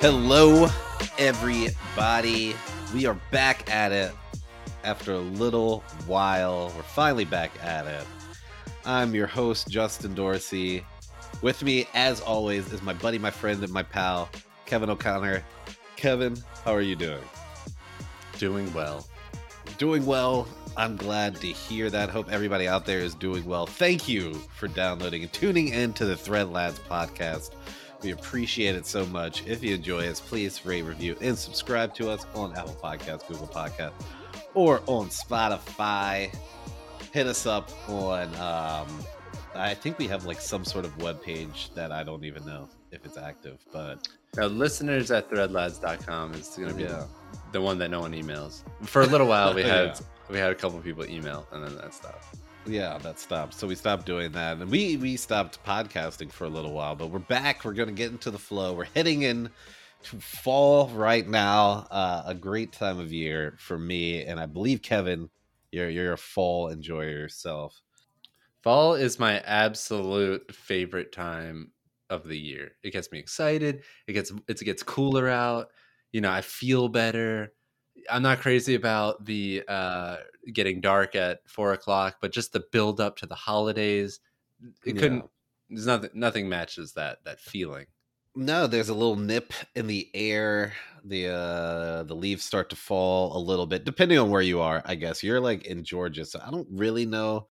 Hello, everybody. We are back at it after a little while. We're finally back at it. I'm your host, Justin Dorsey. With me, as always, is my buddy, my friend, and my pal, Kevin O'Connor. Kevin, how are you doing? Doing well. Doing well. I'm glad to hear that. Hope everybody out there is doing well. Thank you for downloading and tuning in to the Thread Lads podcast. We appreciate it so much. If you enjoy us, please rate, review, and subscribe to us on Apple Podcasts, Google Podcasts, or on Spotify. Hit us up on um, I think we have like some sort of web page that I don't even know if it's active, but now listeners at threadlads.com is going to be yeah. the one that no one emails. For a little while, we had Yeah. we had a couple people email, and then that stopped. Yeah, that stopped. So we stopped doing that, and we we stopped podcasting for a little while, but we're back. We're gonna get into the flow. We're heading in to fall right now. Uh, a great time of year for me, and I believe Kevin, you're you're a fall enjoyer yourself. Fall is my absolute favorite time of the year. It gets me excited. It gets it gets cooler out. You know, I feel better. I'm not crazy about the uh, getting dark at four o'clock, but just the build up to the holidays. It Yeah. couldn't. There's nothing. Nothing matches that that feeling. No, there's a little nip in the air. The uh the leaves start to fall a little bit, depending on where you are. I guess you're like in Georgia, so I don't really know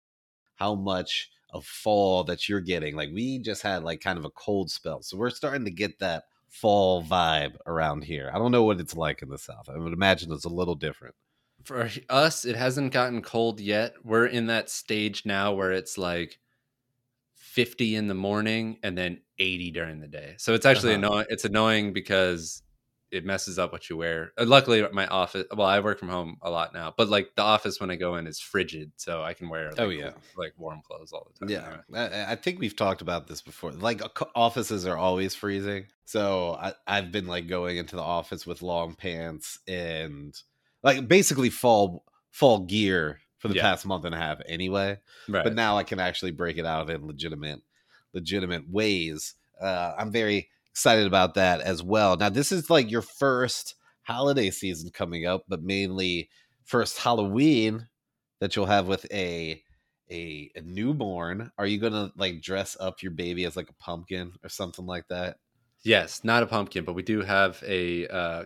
how much of fall that you're getting. Like we just had like kind of a cold spell, so we're starting to get that fall vibe around here. I don't know what it's like in the South. I would imagine it's a little different. for us it hasn't gotten cold yet we're in that stage now where it's like 50 in the morning and then 80 during the day so it's actually Uh-huh. annoying it's annoying because it messes up what you wear Uh, luckily my office well i work from home a lot now but like the office when i go in is frigid so i can wear like, Oh, yeah. like warm clothes all the time Yeah, I, I think we've talked about this before. Like offices are always freezing, so I, I've been like going into the office with long pants and like basically fall fall gear for the Yeah. past month and a half anyway. right But now I can actually break it out in legitimate legitimate ways. Uh, I'm very excited about that as well. Now this is like your first holiday season coming up, but mainly first Halloween that you'll have with a a, a newborn. Are you gonna like dress up your baby as like a pumpkin or something like that? yes not a pumpkin but we do have a uh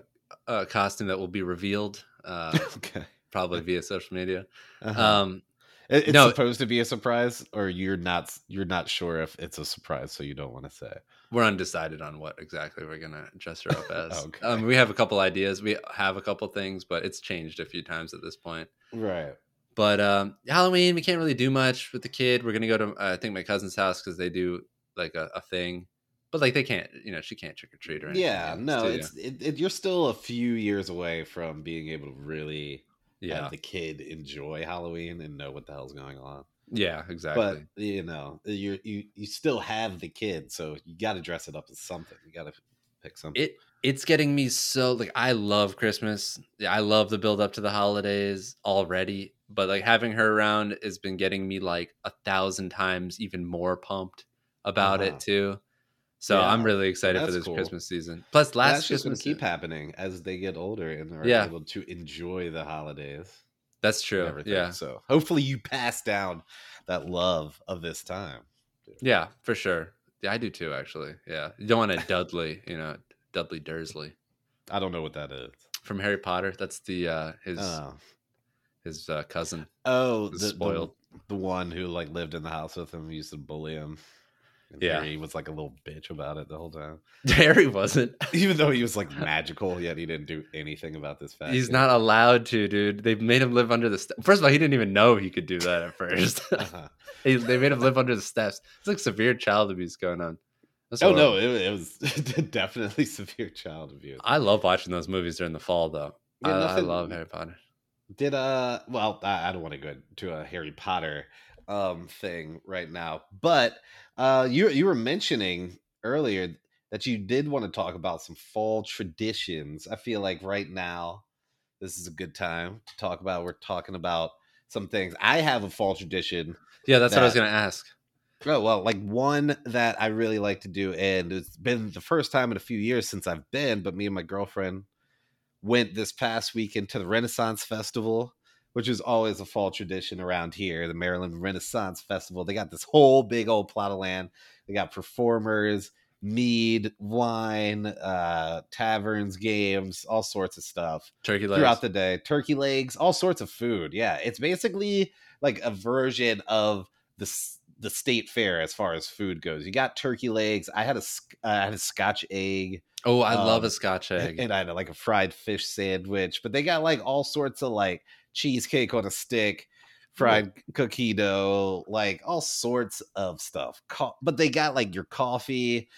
a costume that will be revealed uh okay. probably via social media Uh-huh. um it's no. supposed to be a surprise, or you're not you're not sure if it's a surprise, so you don't want to say. We're undecided on what exactly we're gonna dress her up as. Okay. um, we have a couple ideas. We have a couple things, but it's changed a few times at this point. Right. But um, Halloween, we can't really do much with the kid. We're gonna go to uh, I think my cousin's house because they do like a, a thing, but like they can't, you know, she can't trick or treat or anything. Yeah, no, it's it, it, you're still a few years away from being able to really yeah, have the kid enjoy Halloween and know what the hell's going on. Yeah, exactly. But you know, you you you still have the kid, so you got to dress it up as something. You got to pick something. it it's getting me so like I love Christmas. I love the build up to the holidays already, but like having her around has been getting me like a thousand times even more pumped about Uh-huh. it too. So Yeah, I'm really excited for this cool. Christmas season. Plus, last Christmas, keep happening as they get older and are Yeah. able to enjoy the holidays. That's true. Yeah, So hopefully you pass down that love of this time. yeah, for sure. Yeah, I do too. Actually, yeah. You don't want a Dudley, you know, Dudley Dursley I don't know what that is. from Harry Potter. That's the uh his Oh, his uh, cousin. oh, the, spoiled. the the one who like lived in the house with him used to bully him. And Yeah. he was like a little bitch about it the whole time. Harry wasn't. Even though he was like magical, yet he didn't do anything about this fact. He's not allowed to, dude. They made him live under the. St- First of all, he didn't even know he could do that at first. Uh-huh. He- they made him live under the steps. It's like severe child abuse going on. That's Oh no, it, it was definitely severe child abuse. I love watching those movies during the fall, though. Yeah, I, I love Harry Potter. Did uh well I, I don't want to go to a Harry Potter um thing right now, but uh you you were mentioning earlier that you did want to talk about some fall traditions. I feel like right now this is a good time to talk about. We're talking about some things. I have a fall tradition. Yeah, that's what I was going to ask. Oh well, like one that I really like to do, and it's been the first time in a few years since I've been. But me and my girlfriend went this past weekend to the Renaissance Festival, which is always a fall tradition around here. The Maryland Renaissance Festival. They got this whole big old plot of land. They got performers, mead, wine, uh, taverns, games, all sorts of stuff Turkey legs. throughout the day. Turkey legs, all sorts of food. Yeah, it's basically like a version of the the state fair as far as food goes. You got turkey legs. I had a uh, I had a Scotch egg, oh, I love um, a Scotch egg. and I had like a fried fish sandwich. But they got like all sorts of like cheesecake on a stick. Fried cookie dough, like all sorts of stuff. Co- but they got like your coffee,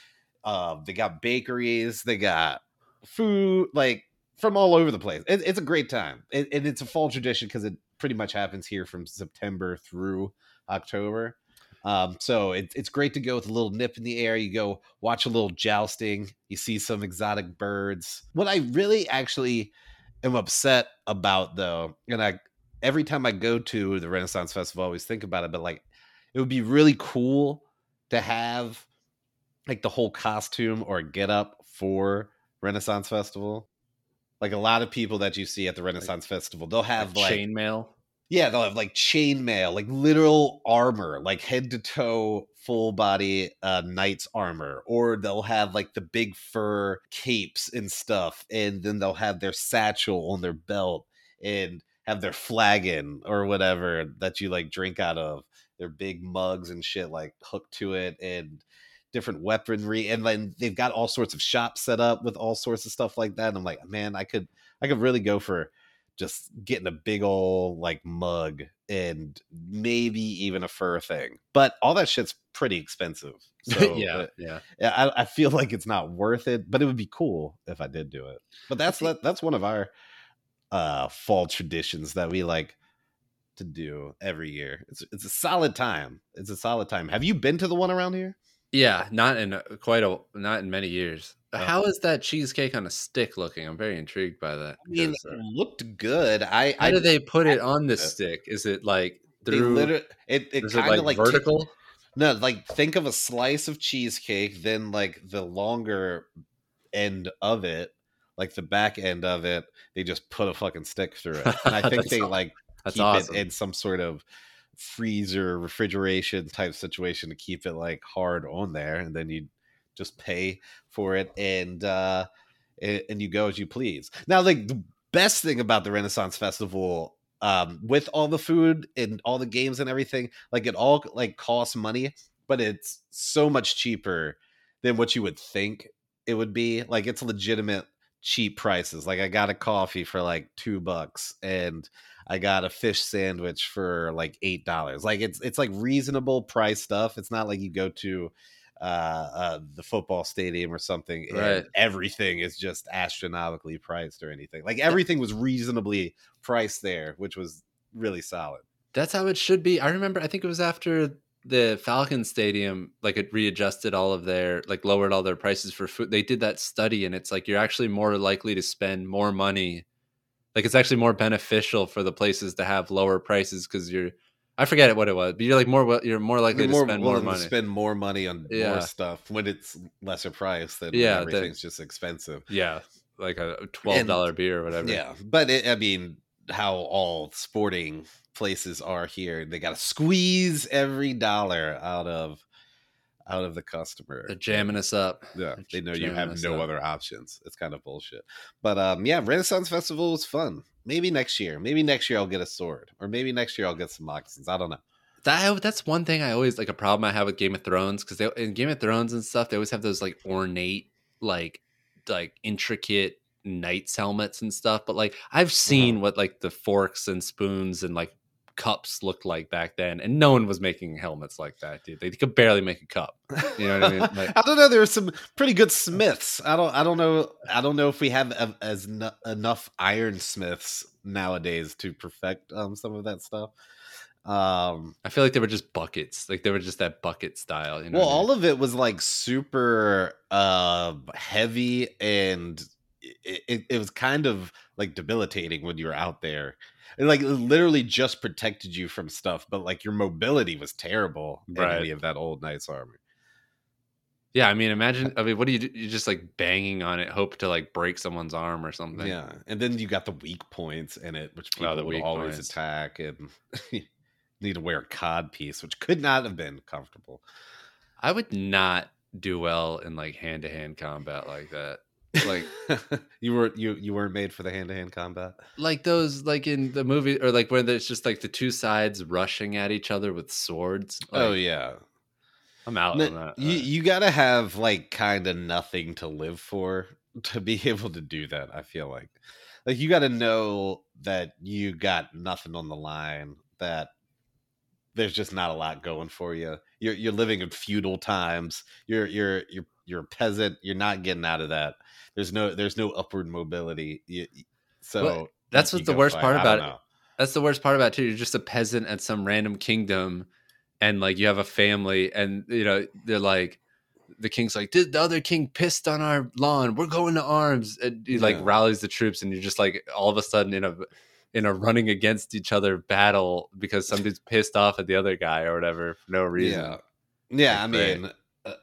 uh, they got bakeries, they got food, like from all over the place. It, it's a great time, it, and it's a fall tradition because it pretty much happens here from September through October. Um, so it, it's great to go with a little nip in the air. You go watch a little jousting. You see some exotic birds. What I really actually am upset about, though, and I every time I go to the Renaissance Festival, I always think about it. But like, it would be really cool to have like the whole costume or get up for Renaissance Festival. Like a lot of people that you see at the Renaissance Festival, they'll have like chainmail. Yeah, they'll have like chainmail, like literal armor, like head to toe, full body uh knight's armor, or they'll have like the big fur capes and stuff, and then they'll have their satchel on their belt and have their flagon or whatever that you like drink out of, their big mugs and shit like hooked to it and different weaponry and then they've got all sorts of shops set up with all sorts of stuff like that and i'm like man i could i could really go for just getting a big old like mug and maybe even a fur thing. But all that shit's pretty expensive. So yeah, uh, yeah. yeah, I, I feel like it's not worth it, but it would be cool if I did do it. But that's that, that's one of our uh fall traditions that we like to do every year. It's it's a solid time. It's a solid time. Have you been to the one around here? Yeah, not in quite a not in many years. Oh. How is that cheesecake on a stick looking? I'm very intrigued by that. I mean, uh, it looked good. I how I do they put it on the stick? Is it like they through? literally it, it kind like, of like, vertical? No, like think of a slice of cheesecake, then like the longer end of it, like the back end of it, they just put a fucking stick through it. And I think they aw- like That's keep awesome. it in some sort of freezer refrigeration type situation to keep it like hard on there, and then you just pay for it and uh and, you go as you please. Now, like the best thing about the Renaissance Festival, um, with all the food and all the games and everything, like it all like costs money, but it's so much cheaper than what you would think it would be. Like it's legitimate cheap prices. Like I got a coffee for like two bucks and I got a fish sandwich for like eight dollars. Like it's it's like reasonable price stuff. It's not like you go to uh, uh the football stadium or something and Right. everything is just astronomically priced or anything. Like everything was reasonably priced there, which was really solid. That's how it should be. I remember. I think it was after the Falcon Stadium, like it readjusted all of their, like lowered all their prices for food. They did that study, and it's like you're actually more likely to spend more money. Like it's actually more beneficial for the places to have lower prices because you're. I forget what it was, but you're like more. You're more likely You're to spend more money. to spend more money on Yeah. more stuff when it's lesser price than Yeah, everything's just expensive. yeah, like a twelve dollar beer or whatever. Yeah, but it, I mean, how all sporting places are here, they got to squeeze every dollar out of out of the customer. they're jamming us up. Yeah, they know you have no up. other options. It's kind of bullshit. But um, yeah, Renaissance Festival was fun. Maybe next year. Maybe next year I'll get a sword, or maybe next year I'll get some moccasins. I don't know. That that's one thing I always like a problem I have with Game of Thrones because they in Game of Thrones and stuff they always have those like ornate like like intricate knights helmets and stuff. But like I've seen what like the forks and spoons and like cups looked like back then, and no one was making helmets like that, dude. They could barely make a cup. You know what I mean? Like, I don't know. There were some pretty good smiths. I don't. I don't know. I don't know if we have a- as nu- enough ironsmiths nowadays to perfect um, some of that stuff. Um, I feel like they were just buckets, like they were just that bucket style. You know, well, I mean? all of it was like super uh, heavy and it, it, it was kind of like debilitating when you were out there. It like literally just protected you from stuff, but like your mobility was terrible in Right. any of that old knight's armor. Yeah, I mean, imagine. I mean, what do you do? You just like banging on it, hope to like break someone's arm or something. Yeah, and then you got the weak points in it, which oh, people Oh, would always points. attack, and need to wear a cod piece, which could not have been comfortable. I would not do well in like hand to hand combat like that. Like, you were you you weren't made for the hand to hand combat. like those, like in the movie, or like where there's just like the two sides rushing at each other with swords. oh yeah, I'm out No, on that. you Uh, you gotta have like kind of nothing to live for to be able to do that. I feel like, like you got to know that you got nothing on the line. That there's just not a lot going for you. You're you're living in feudal times. You're you're you're you're a peasant. You're not getting out of that. There's no there's no upward mobility. You, so Well, that's what the worst part about it. know. That's the worst part about it too. You're just a peasant at some random kingdom, and like you have a family, and you know they're like, the king's like, "Did the other king pissed on our lawn? We're going to arms." And he like rallies the troops, and you're just like all of a sudden in a in a running against each other battle because somebody's pissed off at the other guy or whatever for no reason. Yeah, yeah. I Like, great. mean,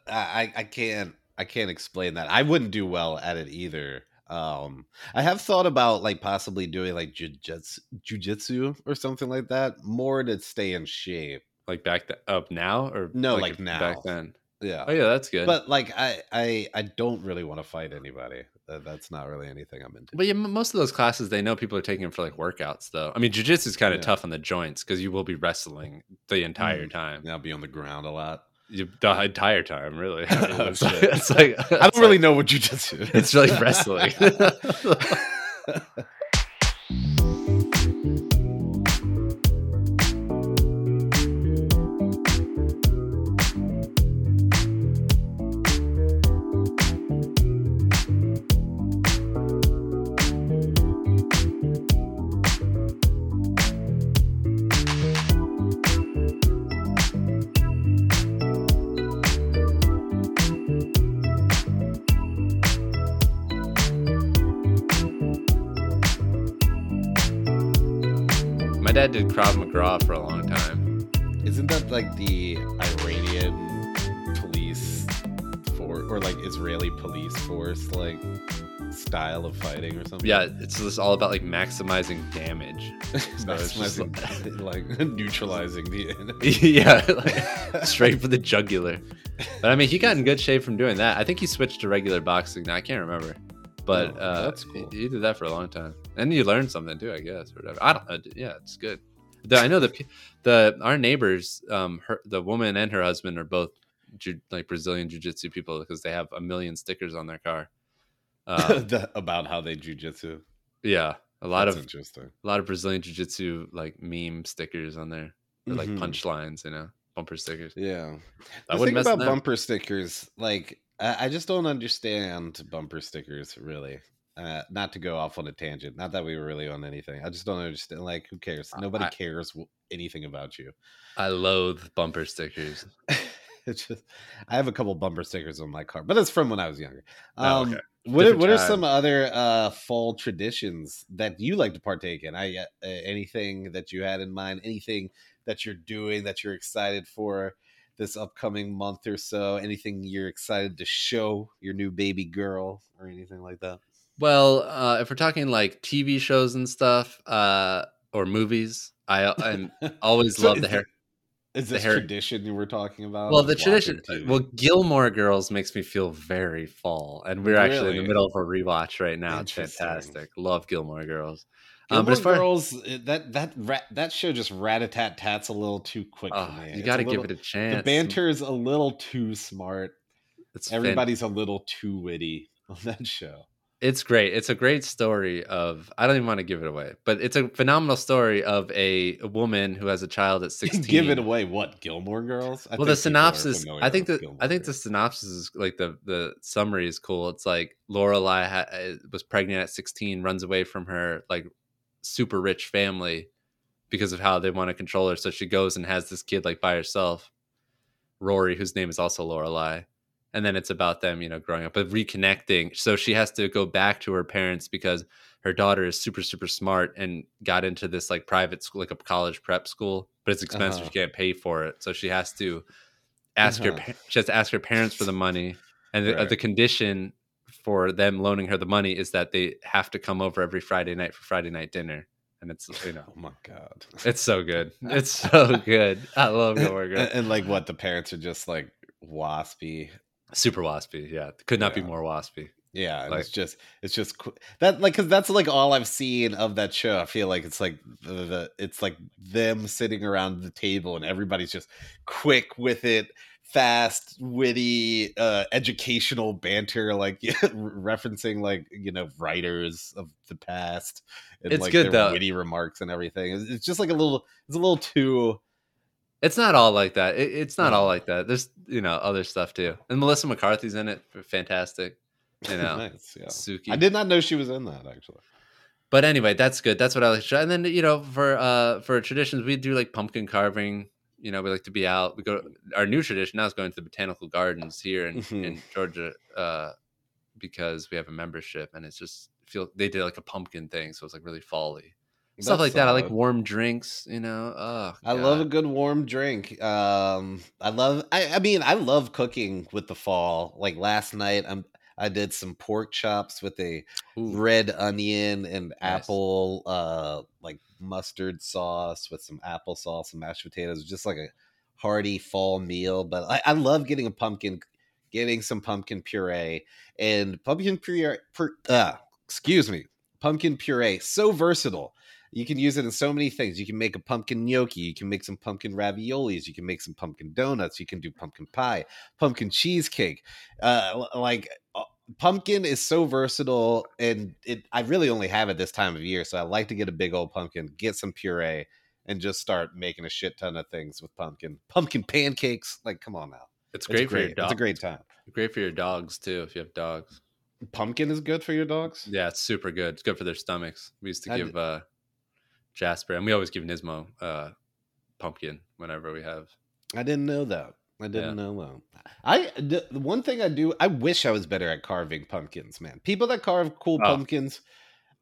I I can't I can't explain that. I wouldn't do well at it either. Um, I have thought about like possibly doing like jujitsu, jujitsu or something like that, more to stay in shape. Like back th- up now or No, like if- now. back then. Yeah, Oh yeah, that's good. but like I I I don't really want to fight anybody. That, that's not really anything I'm into. But yeah, most of those classes, they know people are taking them for like workouts, though. I mean, jujitsu is kind of Yeah. tough on the joints because you will be wrestling the entire Mm. time, I'll be on the ground a lot. You, the entire time, really. It's, shit. it's like I don't really know what jujitsu. is. It's like wrestling. My dad did Krav Maga for a long time. Isn't that like the Iranian police for or like Israeli police force like style of fighting or something? Yeah, it's just all about like maximizing damage. So it's just Maximizing, like neutralizing the enemy. yeah, like, straight for the jugular. But I mean, he got in good shape from doing that. I think he switched to regular boxing now. I can't remember, but Oh, uh, that's cool. He, he did that for a long time, and you learned something too, I guess. Or whatever. I don't. know. yeah, it's good. The, I know the the our neighbors, um, her the woman and her husband are both ju- like Brazilian jiu-jitsu people because they have a million stickers on their car. Uh, The- about how they jujitsu. yeah, a lot That's of interesting. a lot of Brazilian jiu-jitsu like meme stickers on there, or like Mhm. punchlines, you know, bumper stickers. Yeah. I the wouldn't thing about bumper stickers, like I, I just don't understand bumper stickers really. Uh, not to go off on a tangent. Not that we were really on anything. I just don't understand. Like, who cares? Nobody I- cares anything about you. I loathe bumper stickers. it's just I have a couple bumper stickers on my car, but it's from when I was younger. Oh, Um, okay. What are, what are some other uh, fall traditions that you like to partake in? I uh, anything that you had in mind? Anything that you're doing that you're excited for this upcoming month or so? Anything you're excited to show your new baby girl or anything like that? Well, uh, if we're talking like TV shows and stuff, uh, or movies, I I always So love the hair. Is the hair- tradition you were talking about? Well, the tradition. TV? Well, Gilmore Girls makes me feel very fall, and we're actually in the middle of a rewatch right now. It's fantastic. Love Gilmore Girls. Gilmore Um, but as far Girls, uh, that that rat, that show just rat a tat tats a little too quick Oh, for me. you got to give little- it a chance. The banter is a little too smart. It's Everybody's a little too witty on that show. it's great. It's a great story of. I don't even want to give it away, but it's a phenomenal story of a, a woman who has a child at sixteen. Give it away. What Gilmore Girls? I well, the synopsis. I think the Gilmore I think the synopsis is like the the summary is cool. It's like Lorelai ha- uh, was pregnant at sixteen, runs away from her like super rich family because of how they want to control her. So she goes and has this kid like by herself, Rory, whose name is also Lorelai, and then it's about them, you know, growing up, but reconnecting. So she has to go back to her parents because her daughter is super super smart and got into this like private school, like a college prep school, but it's expensive. Uh-huh. She can't pay for it, so she has to ask her. Uh-huh. pa- She has to ask her parents for the money, and the, uh, Right. the condition for them loaning her the money is that they have to come over every Friday night for Friday night dinner. And it's you know Oh my god. it's so good. It's so good. I love Gilmore and, Girls. and, like what the parents are just like waspy. Super waspy. Yeah, could not be more waspy. Yeah, Like- it's just it's just that like because that's like all I've seen of that show. I feel like it's like the, the it's like them sitting around the table and everybody's just quick with it, fast, witty, uh, educational banter, like referencing like you know writers of the past. And, It's like, good, though. Witty remarks and everything. It's, it's just like a little. It's a little too. It's not all like that. It, it's not all like that. There's you know other stuff too. And Melissa McCarthy's in it. Fantastic. You know, nice. Yeah. Sookie. I did not know she was in that actually. But anyway, that's good. That's what I like. And then you know, for uh for traditions, we do like pumpkin carving. You know, we like to be out. We go. Our new tradition now is going to the botanical gardens here in, Mhm. in Georgia, uh, because we have a membership, and it's just feel they did like a pumpkin thing, so it's like really fall-y. stuff like that. I like warm drinks. You know, oh, I love a good warm drink. Um, I love. I, I mean, I love cooking with the fall. Like last night, I'm. I did some pork chops with a Ooh, red onion and Nice. apple, uh, like mustard sauce with some applesauce and mashed potatoes. Just like a hearty fall meal. But I, I love getting a pumpkin, getting some pumpkin puree and pumpkin puree. Uh, excuse me, pumpkin puree. So versatile. You can use it in so many things. You can make a pumpkin gnocchi. You can make some pumpkin raviolis. You can make some pumpkin donuts. You can do pumpkin pie, pumpkin cheesecake. Uh, like uh, pumpkin is so versatile, and it. I really only have it this time of year, so I like to get a big old pumpkin, get some puree, and just start making a shit ton of things with pumpkin. Pumpkin pancakes. Like, come on now. it's It's great, for your dog. It's a great time. Great for your dogs too, if you have dogs. Pumpkin is good for your dogs. Yeah, it's super good. It's good for their stomachs. We used to give uh Jasper, and we always give Nismo uh pumpkin whenever we have. I didn't know that. I didn't Yeah. know that. I the one thing I do. I wish I was better at carving pumpkins, man. People that carve cool Oh. pumpkins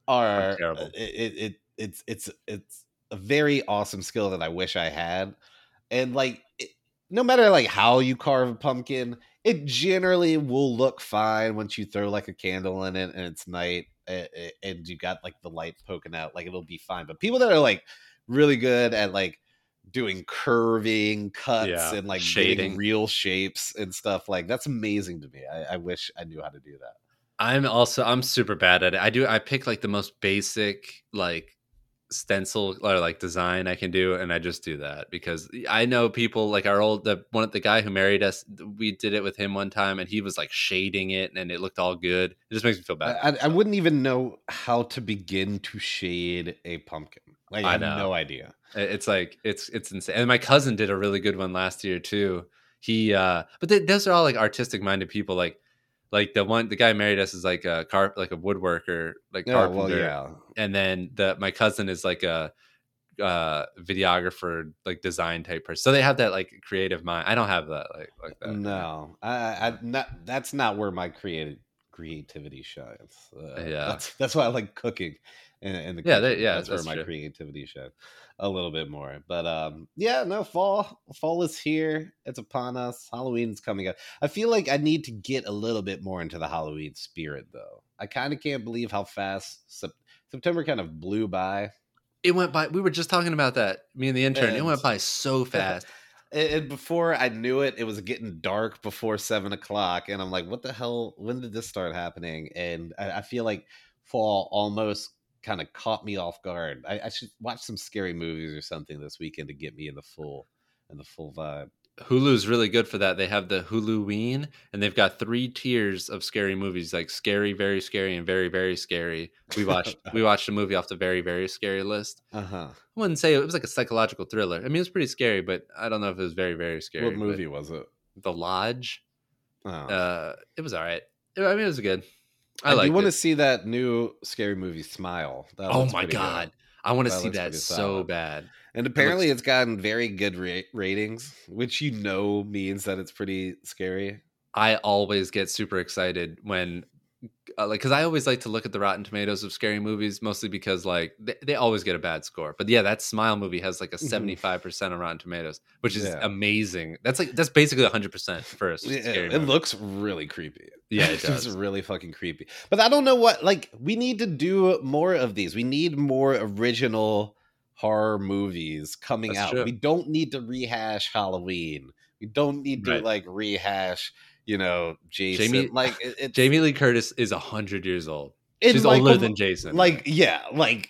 are terrible. It, it, it it's it's it's a very awesome skill that I wish I had. And like, it, no matter like how you carve a pumpkin, it generally will look fine once you throw like a candle in it and it's night and you got like the light poking out. Like it'll be fine. But people that are like really good at like doing curving cuts Yeah, and like shading. real shapes and stuff like that's amazing to me. I, I wish I knew how to do that. I'm also I'm super bad at it. I do I pick like the most basic like stencil or like design I can do, and I just do that because I know people like our old the one the guy who married us. We did it with him one time, and he was like shading it, and it looked all good. It just makes me feel bad. I, I, wouldn't even know how to begin to shade a pumpkin. Like, I, I have no idea. It's like it's it's insane. And my cousin did a really good one last year too. He uh but th- those are all like artistic minded people like like the one the guy married us is like a car like a woodworker like Oh, carpenter. well, yeah. And then the my cousin is like a uh videographer like design type person. So they have that like creative mind. I don't have that like like that. No, I, I not. That's not where my creative creativity shines. Uh, Yeah. that's that's why I like cooking. and, in the Yeah, kitchen. yeah, that's, that's where my true. creativity shines a little bit more. But um, yeah, no, fall fall is here. It's upon us. Halloween's coming up. I feel like I need to get a little bit more into the Halloween spirit, though. I kind of can't believe how fast Sep- September kind of blew by. It went by we were just talking about that. Me and the intern. it went by so fast. And and before I knew it, it was getting dark before seven o'clock, and I'm like, "What the hell? When did this start happening?" And I, I feel like fall almost kind of caught me off guard. I, I should watch some scary movies or something this weekend to get me in the full in the full vibe. Hulu's really good for that. They have the Huluween, and they've got three tiers of scary movies, like scary, very scary, and very, very scary. We watched we watched a movie off the very, very scary list. Uh huh. I wouldn't say it was like a psychological thriller. I mean, it was pretty scary, but I don't know if it was very, very scary. What movie was it? The Lodge. Oh. Uh, it was all right. I mean, it was good. I I, like do want to see that new scary movie, Smile. That Oh my pretty good. god, I want to see that so bad. And apparently, it's gotten very good ra- ratings, which you know means that it's pretty scary. I always get super excited when uh, like because I always like to look at the Rotten Tomatoes of scary movies, mostly because like they, they always get a bad score. But yeah, that Smile movie has like a Mhm. seventy five percent on Rotten Tomatoes, which is Yeah. amazing. That's like that's basically hundred percent for a Yeah, scary it movie. looks really creepy. Yeah, it it's really fucking creepy. But I don't know what like we need to do more of these. We need more original horror movies coming That's out. true. We don't need to rehash Halloween. We don't need to Right. like rehash, you know, Jason. Jamie- like it, Jamie Lee Curtis is hundred years old. She's Michael- older than Jason. Like yeah, like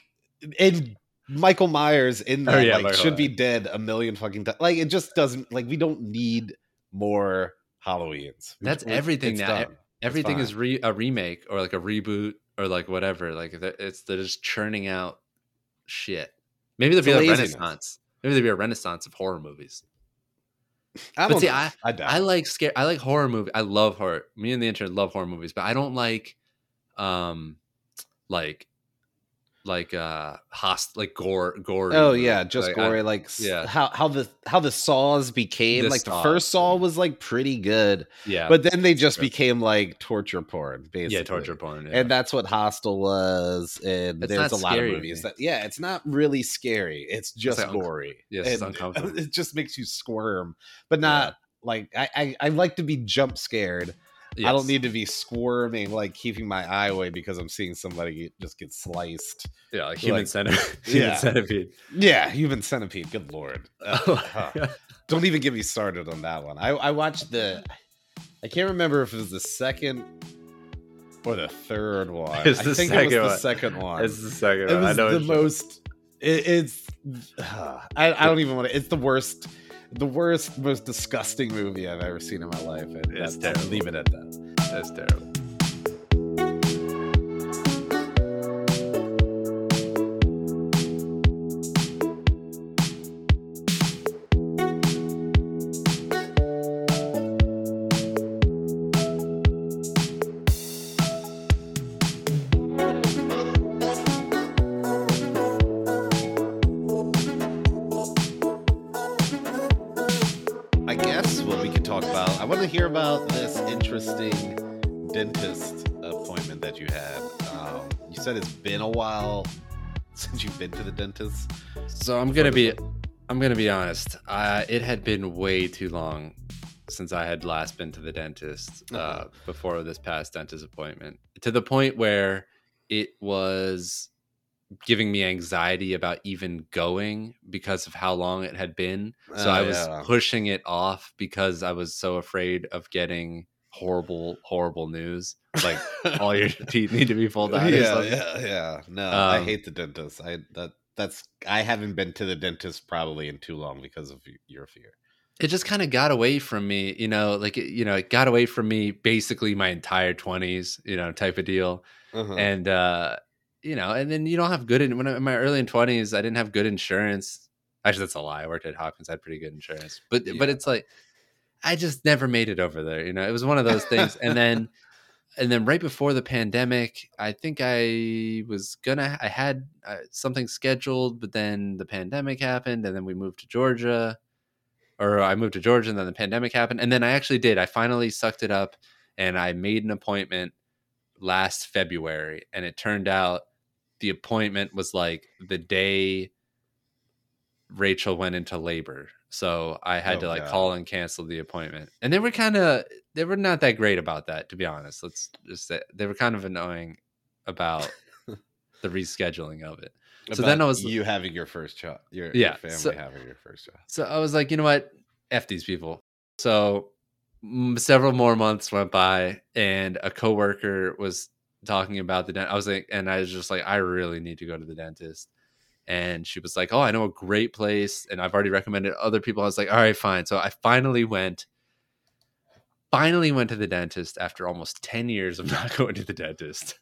and Michael Myers in Oh, yeah, like Michael should be dead a million fucking times. Like it just doesn't like we don't need more Halloweens. That's we- everything now. done. everything is re- a remake or like a reboot or like whatever. Like it's they're just churning out shit. Maybe there'll It's be a laziness. renaissance. Maybe there'll be a renaissance of horror movies. I But see, know. I- I doubt I like scare. I like horror movie. I love horror. Me and the intern love horror movies, but I don't like, um, like, like uh, host like gore gore. Oh yeah, just like, I- like yeah. how how the how the saws became. The like the first Saw was like pretty good, yeah, but then they just became like torture porn, basically. yeah, torture porn. Yeah. And that's what Hostel was. And It's there's a lot of movies that yeah, it's not really scary. It's just like unc- gory. yes, it's uncomfortable. It just makes you squirm, but not like I, I I like to be jump scared. I don't need to be squirming, like keeping my eye away because I'm seeing somebody just get sliced. yeah, like human like- centipede. human Yeah. centipede. Yeah, human centipede. Good lord. Uh, huh. Don't even get me started on that one. I, I watched the. I can't remember if it was the second or the third one. It's I the think it was second the one. second one. It's the second it one. I was know the it's- most. It, it's. I, I don't even want to. It's the worst. The worst, most disgusting movie I've ever seen in my life. And It's that's- terrible. leave it at that. That's terrible. So I'm gonna be, I'm gonna be honest. Uh, it had been way too long since I had last been to the dentist uh, before this past dentist appointment. To the point where it was giving me anxiety about even going because of how long it had been. So Oh, I was yeah. pushing it off because I was so afraid of getting horrible, horrible news. Like all your teeth need to be pulled out. yeah, yeah, yeah. No, I Um, hate the dentist. I that that's I haven't been to the dentist probably in too long because of your fear. it just kind of got away from me you know like it, you know it got away from me basically my entire 20s you know type of deal. Uh-huh. and uh you know and then you don't have good in when I, in my early 20s i didn't have good insurance. Actually that's a lie. I worked at hopkins I had pretty good insurance. But but it's like i just never made it over there you know? It was one of those things. And then and then right before the pandemic i think i was gonna i had uh, something scheduled but then the pandemic happened and then we moved to georgia or i moved to georgia and then the pandemic happened and then i actually did. I finally sucked it up and i made an appointment last february and it turned out the appointment was like the day rachel went into labor. So i had Oh, to like God. call and cancel the appointment. And they were kind of they were not that great about that to be honest let's just say they were kind of annoying about the rescheduling of it so then I was- you having your first child, your, your Yeah, family so- having your first child. so I was like, you know what? F these people. So several more months went by, and a coworker was talking about the dentist. I was like, and I was just like, I really need to go to the dentist. And she was like, Oh, I know a great place, and I've already recommended other people. I was like, All right, fine. So I finally went. Finally went to the dentist after almost 10 years of not going to the dentist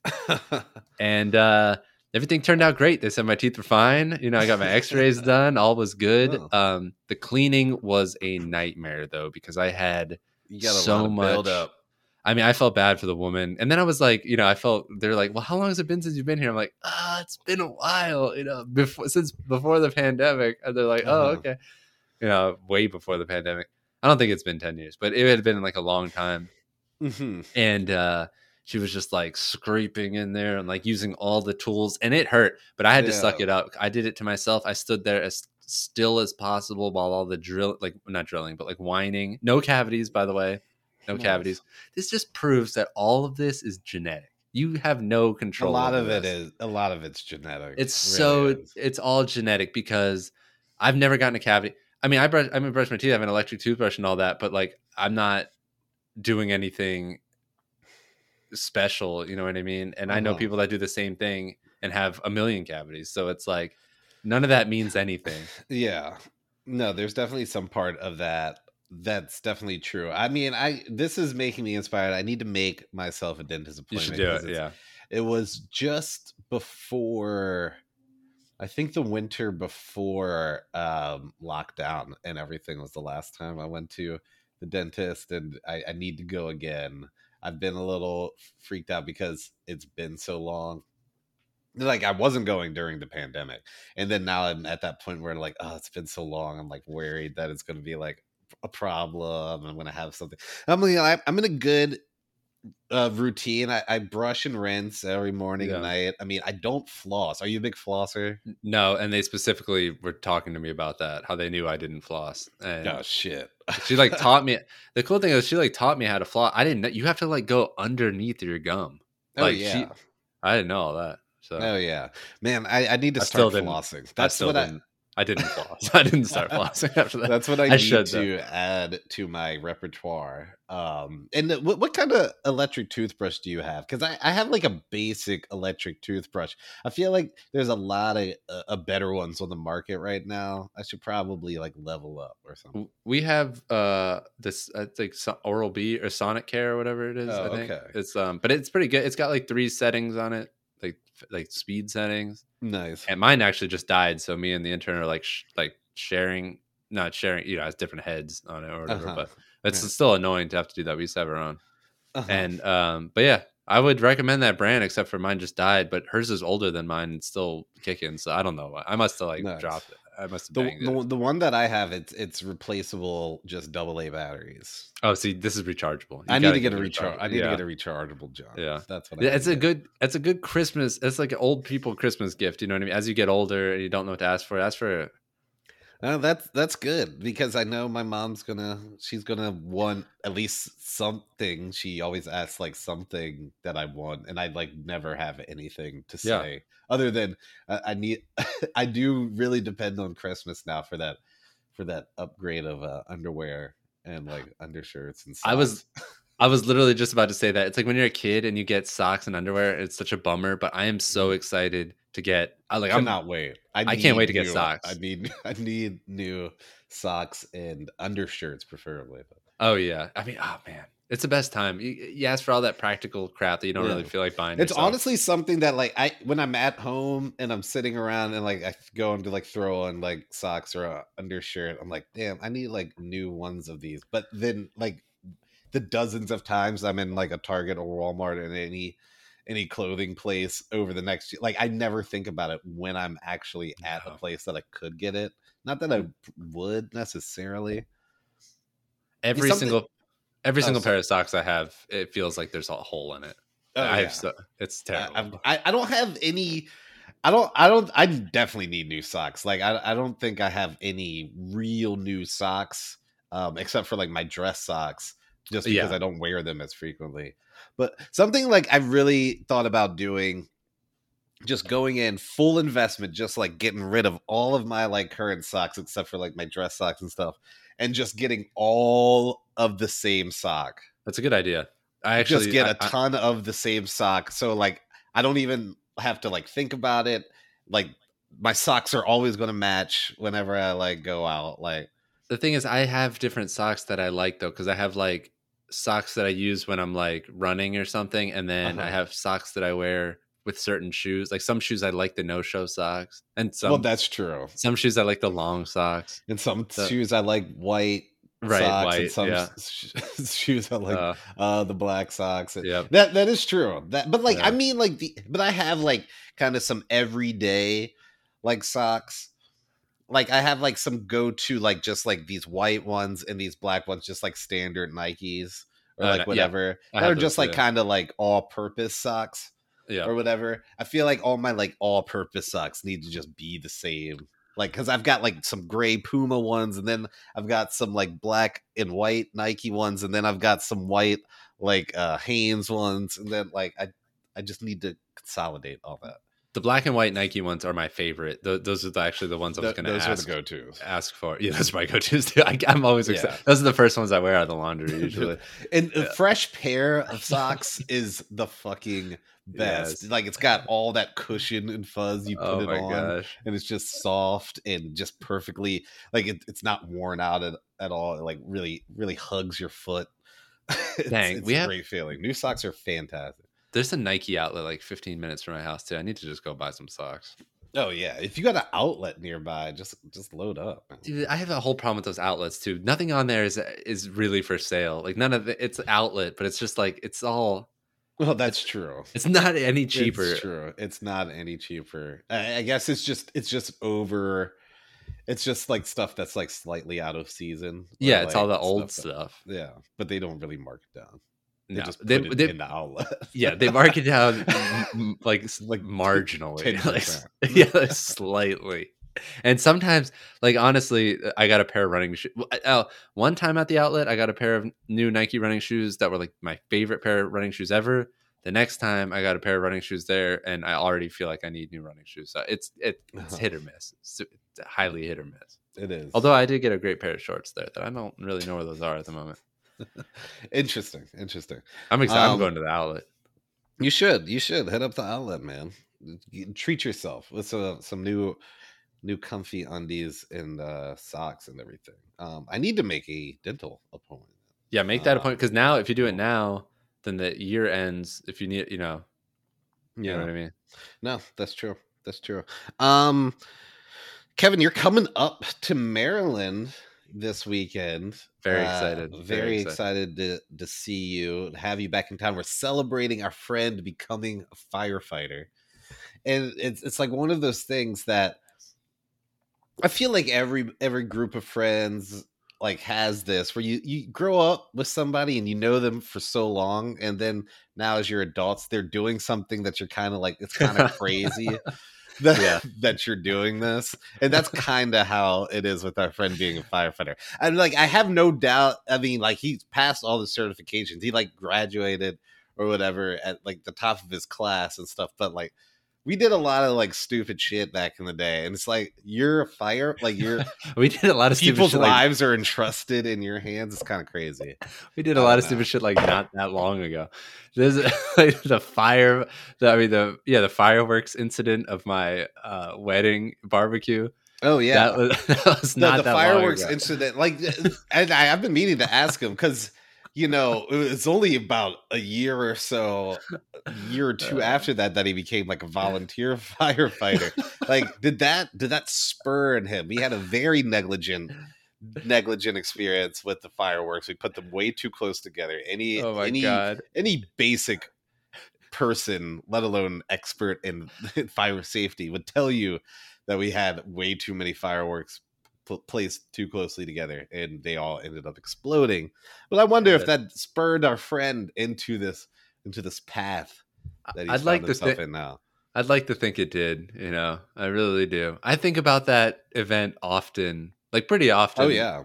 and uh, everything turned out great. They said my teeth were fine. You know, I got my X-rays done. All was good. Oh. Um, the cleaning was a nightmare though because I had. you got a So lot of build much- up. I mean, I felt bad for the woman, and then I was like, you know, I felt they're like, well, how long has it been since you've been here? I'm like, ah, it's been a while, you know, before since before the pandemic. And they're like, oh, Uh-huh. okay, you know, way before the pandemic. I don't think it's been ten years, but it had been like a long time. Mhm. and uh she was just like scraping in there and like using all the tools and it hurt but i had to suck it up i did it to myself i stood there as still as possible while all the drill like not drilling but like whining no cavities by the way no Nice. cavities this just proves that all of this is genetic you have no control. A lot of it this. is a lot of it's genetic. it's It so is. it's all genetic because I've never gotten a cavity. I mean, I brush I mean brush my teeth, I have an electric toothbrush and all that, but like I'm not doing anything special, you know what I mean? And I know Uh-huh. people that do the same thing and have a million cavities. So it's like none of that means anything. Yeah. No, there's definitely some part of that that's definitely true. I mean, I this is making me inspired. I need to make myself a dentist appointment. You should do it. Yeah. It was just before I think the winter before um lockdown and everything was the last time I went to the dentist and I, I need to go again. I've been a little freaked out because it's been so long. Like I wasn't going during the pandemic. And then now I'm at that point where like, oh, it's been so long. I'm like worried that it's gonna be like a problem. I'm gonna have something. I'm I- I'm in a good uh, routine. I, I brush and rinse every morning Yeah. and night. I mean, I don't floss. Are you a big flosser? No, and they specifically were talking to me about that, how they knew I didn't floss. And Oh shit. she like taught me the cool thing is she like taught me how to floss. I didn't know you have to like go underneath your gum. oh like, she- yeah. I didn't know all that. So Oh yeah. Man, I, I need to I start flossing. I That's still what I. I didn't floss. I didn't start flossing after that. That's what I, I need should, to add to my repertoire. Um, and uh, what, what kind of electric toothbrush do you have? Because I, I have like a basic electric toothbrush. I feel like there's a lot of uh, uh, better ones on the market right now. I should probably like level up or something. We have uh this I think Oral B or Sonicare or whatever it is. Oh, I think okay. it's um, but it's pretty good. It's got like three settings on it, like like speed settings. Nice. And mine actually just died, so me and the intern are like sh- like sharing, not sharing. You know, it's different heads on it or whatever. Uh-huh. But it's Yeah. still annoying to have to do that. We used to have our own. Uh-huh. And um, but yeah, I would recommend that brand, except for mine just died. But hers is older than mine and still kicking. So I don't know. I must have like Nice. dropped it. I must have the, the, the one that I have, it's it's replaceable, just double A batteries. Oh, see, this is rechargeable. You I need to get a recharge. rechargeable. I need Yeah. to get a rechargeable, John. Yeah. that's what. I Yeah, it's a get. good it's a good Christmas. It's like an old people Christmas gift. You know what I mean? As you get older and you don't know what to ask for, ask for Uh, that's that's good because I know my mom's gonna she's gonna want at least something. She always asks like something that I want, and I like never have anything to Yeah. say other than I, I need. I do really depend on Christmas now for that for that upgrade of uh, underwear and like undershirts and. Stuff. I was- I was literally just about to say that. It's like when you're a kid and you get socks and underwear, it's such a bummer, but I am so excited to get I like I'm cannot wait. I I can't wait to get new- socks. I need I need new socks and undershirts preferably. Oh yeah. I mean, oh man. It's the best time. You, you ask for all that practical crap that you don't Yeah. really feel like buying. It's yourself. honestly something that like I when I'm at home and I'm sitting around and like I go and to like throw on like socks or a undershirt. I'm like, damn, I need like new ones of these. But then like the dozens of times I'm in like a Target or Walmart and any any clothing place over the next like I never think about it when I'm actually at a place that I could get it. Not that I would necessarily. every something- single every Oh, single sorry. pair of socks I have, it feels like there's a hole in it. Oh, I yeah. have so it's terrible. I'm- I, I don't have any. I don't. I don't. I definitely need new socks. Like I. I don't think I have any real new socks, um, except for like my dress socks, just because Yeah. I don't wear them as frequently. But something like I really thought about doing, just going in full investment, just like getting rid of all of my like current socks, except for like my dress socks and stuff, and just getting all of the same sock That's a good idea. I actually just get I- a I- ton of the same sock. So like I don't even have to like think about it. Like my socks are always going to match whenever I like go out. Like the thing is i have different socks that i like though because i have like socks that i use when i'm like running or something and then i Uh-huh. have socks that i wear with certain shoes like some shoes i like the no show socks and some well, that's true. some shoes i like the long socks And some The- shoes I like white right socks, and white some yeah shoes I like uh, uh the black socks. yeah That that is true. That but like Yeah. I mean like the but I have like kind of some everyday like socks. Like I have like some go to like just like these white ones and these black ones, just like standard Nikes or Oh, like yeah. whatever. I that are just like kind of like all-purpose socks Yeah. or whatever. I feel like all my like all-purpose socks need to just be the same. Like, cause I've got like some gray Puma ones, and then I've got some like black and white Nike ones, and then I've got some white like uh Hanes ones, and then like I I just need to consolidate all that. The black and white Nike ones are my favorite. Th- those are the, actually the ones I was going to those ask. are the go-tos. ask for. Yeah, those are my go-tos too. I, I'm always Yeah. Those are the first ones I wear out of the laundry usually. And a fresh pair of socks is the fucking best. Yes. Like it's got all that cushion and fuzz you put oh it on, gosh. and it's just soft and just perfectly like it, it's not worn out at, at all. It like really, really hugs your foot. it's, Dang, it's we a have- great feeling. New socks are fantastic. There's a Nike outlet like 15 minutes from my house too. I need to just go buy some socks. Oh yeah, if you got an outlet nearby, just just load up. Dude, I have a whole problem with those outlets too. Nothing on there is is really for sale. Like none of the, it's outlet, but it's just like it's all. Well, that's true. It's not any cheaper. It's true. It's not any cheaper. I, I guess it's just it's just over. It's just like stuff that's like slightly out of season. Yeah, it's all the old that- stuff. yeah, but they don't really mark it down. They No, just put they, they- in the outlet. yeah, they mark it down like Like marginally, like, 10%. yeah, slightly. And sometimes, like honestly, I got a pair of running shoes. Uh, one time at the outlet, I got a pair of new Nike running shoes that were like my favorite pair of running shoes ever. The next time, I got a pair of running shoes there, and I already feel like I need new running shoes. So it's it, it's hit or miss. It's, it's highly hit or miss. it is. Although I did get a great pair of shorts there that I don't really know where those are at the moment. interesting, interesting. I'm excited. Um, I'm going to the outlet. You should, you should head up the outlet, man. Treat yourself with some some new new comfy undies and uh socks and everything. Um, I need to make a dental appointment. Yeah, make that uh, point because now if you do it now, then the year ends. If you need, you know, you Yeah. know what I mean. No, that's true. That's true. Um, Kevin, you're coming up to Maryland this weekend. Very Uh, excited. Very, Very excited to to see you, have you back in town. We're celebrating our friend becoming a firefighter, and it's it's like one of those things that I feel like every every group of friends like has this where you you grow up with somebody and you know them for so long and then now as you're adults they're doing something that you're kind of like it's kind of crazy that, Yeah. that you're doing this and that's kind of how it is with our friend being a firefighter and like i have no doubt i mean like he's passed all the certifications he like graduated or whatever at like the top of his class and stuff but like we did a lot of like stupid shit back in the day and it's like you're a fire like you're We did a lot of stupid people's shit. Like, lives are entrusted in your hands it's kind of crazy we did a lot don't of know. stupid shit like not that long ago. There's like the fire. The, I mean the yeah the fireworks incident of my uh, wedding barbecue. oh yeah that was, that was No, not the that fireworks incident like and I, i've been meaning to ask him because you know it's only about a year or so a year or two Uh. after that that he became like a volunteer firefighter. Like did that did that spur in him? He had a very negligent negligent experience with the fireworks. We put them way too close together. Any Oh my any god! any basic person, let alone expert in fire safety, would tell you that we had way too many fireworks pl- placed too closely together, and they all ended up exploding. But I wonder if that spurred our friend into this into this path that he's I'd like to himself thi- in now. I'd like to think it did. You know, I really do. I think about that event often, like pretty often. Oh yeah,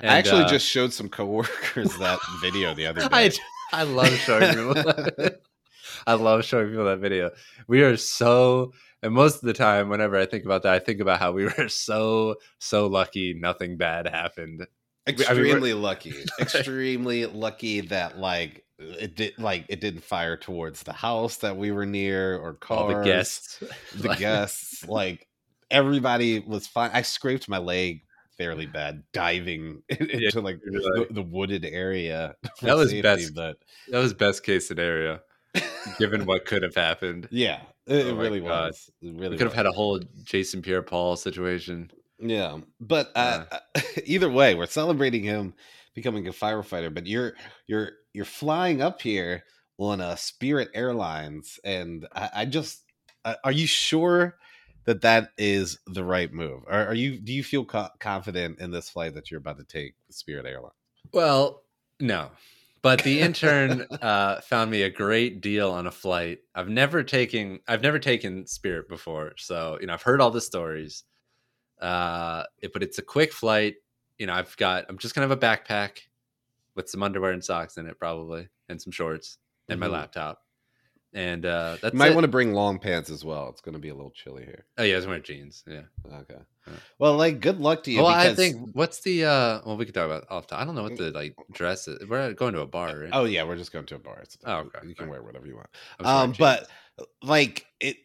And, I actually uh, just showed some coworkers that video the other day. I, I love showing. I love showing people that video. We are so, and most of the time, whenever I think about that, I think about how we were so so lucky. Nothing bad happened. I mean, extremely lucky extremely lucky that like it did like it didn't fire towards the house that we were near or cars All the guests, the guests like everybody was fine i scraped my leg fairly bad diving into like You're the, the wooded area That was safety, best. but That was best case scenario, given what could have happened. yeah it, Oh it really God. was it really We could have had a whole Jason Pierre-Paul situation. Yeah, but uh, either way, we're celebrating him becoming a firefighter. But you're you're you're flying up here on a Spirit Airlines, and I, I just uh, are you sure that that is the right move? Are, are you do you feel co- confident in this flight that you're about to take with Spirit Airlines? Well, no, But the intern uh, found me a great deal on a flight. I've never taken I've never taken Spirit before, so you know I've heard all the stories. Uh, it, but it's a quick flight. You know I've got I'm just gonna have a backpack with some underwear and socks in it probably, and some shorts and Mhm. my laptop. And uh, that's You might it. want to bring long pants as well. It's going to be a little chilly here. Oh yeah, I was wearing jeans. Yeah. Okay. Well, like, good luck to you. well, I think what's the uh? Well, we could talk about off. I don't know what the like dress is. We're going to a bar. Right? Oh yeah, we're just going to a bar. It's, Oh, okay, You can fine. wear whatever you want. I was wearing Um, but like it,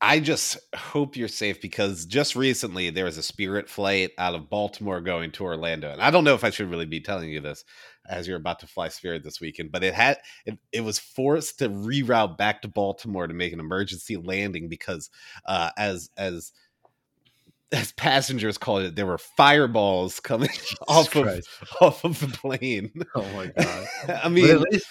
I just hope you're safe because just recently there was a Spirit flight out of Baltimore going to Orlando, and I don't know if I should really be telling you this as you're about to fly Spirit this weekend, but it had it, it was forced to reroute back to Baltimore to make an emergency landing because uh, as as as passengers called it, there were fireballs coming off of off of the plane. Oh my god. I mean, least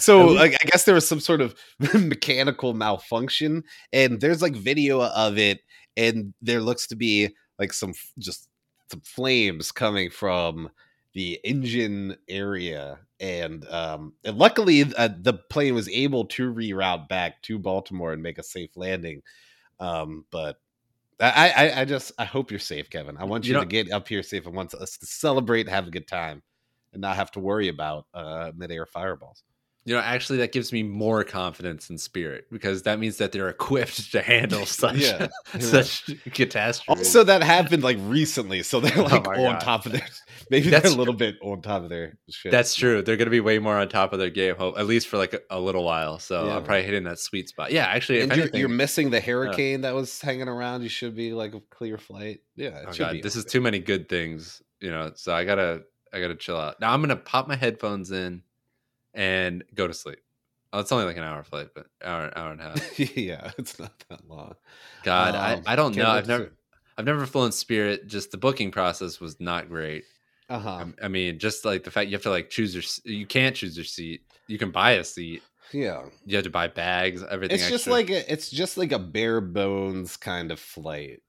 so like, I guess there was some sort of mechanical malfunction, and there's like video of it, and there looks to be like some just some flames coming from the engine area, and um, and luckily uh, the plane was able to reroute back to Baltimore and make a safe landing. Um, but I, I, I just I hope you're safe, Kevin. I want you, You to get up here safe. I want us to celebrate have a good time, and not have to worry about uh, midair fireballs. You know, actually, that gives me more confidence in Spirit because that means that they're equipped to handle such Yeah, such catastrophe. Also, that happened like recently, so they're oh like Oh on God. top of their. Maybe That's they're a little bit on top of their shit. That's true. They're going to be way more on top of their game, at least for like a, a little while. So Yeah. I'm probably hitting that sweet spot. Yeah, actually, And if you're, anything, you're missing the uh hurricane that was hanging around. You should be like a clear flight. Yeah, it oh god, this okay. is too many good things, you know. So I gotta, I gotta chill out. Now I'm gonna pop my headphones in and go to sleep. Oh, it's only like an hour flight, but hour, hour and a half. yeah, it's not that long. God, Um, I, I don't know. I've never, it. I've never flown Spirit. Just the booking process was not great. Uh-huh. I- I mean, just like the fact you have to like choose your, you can't choose your seat. You can buy a seat. Yeah, You have to buy bags, everything. it's just like a, it's just like a bare bones kind of flight.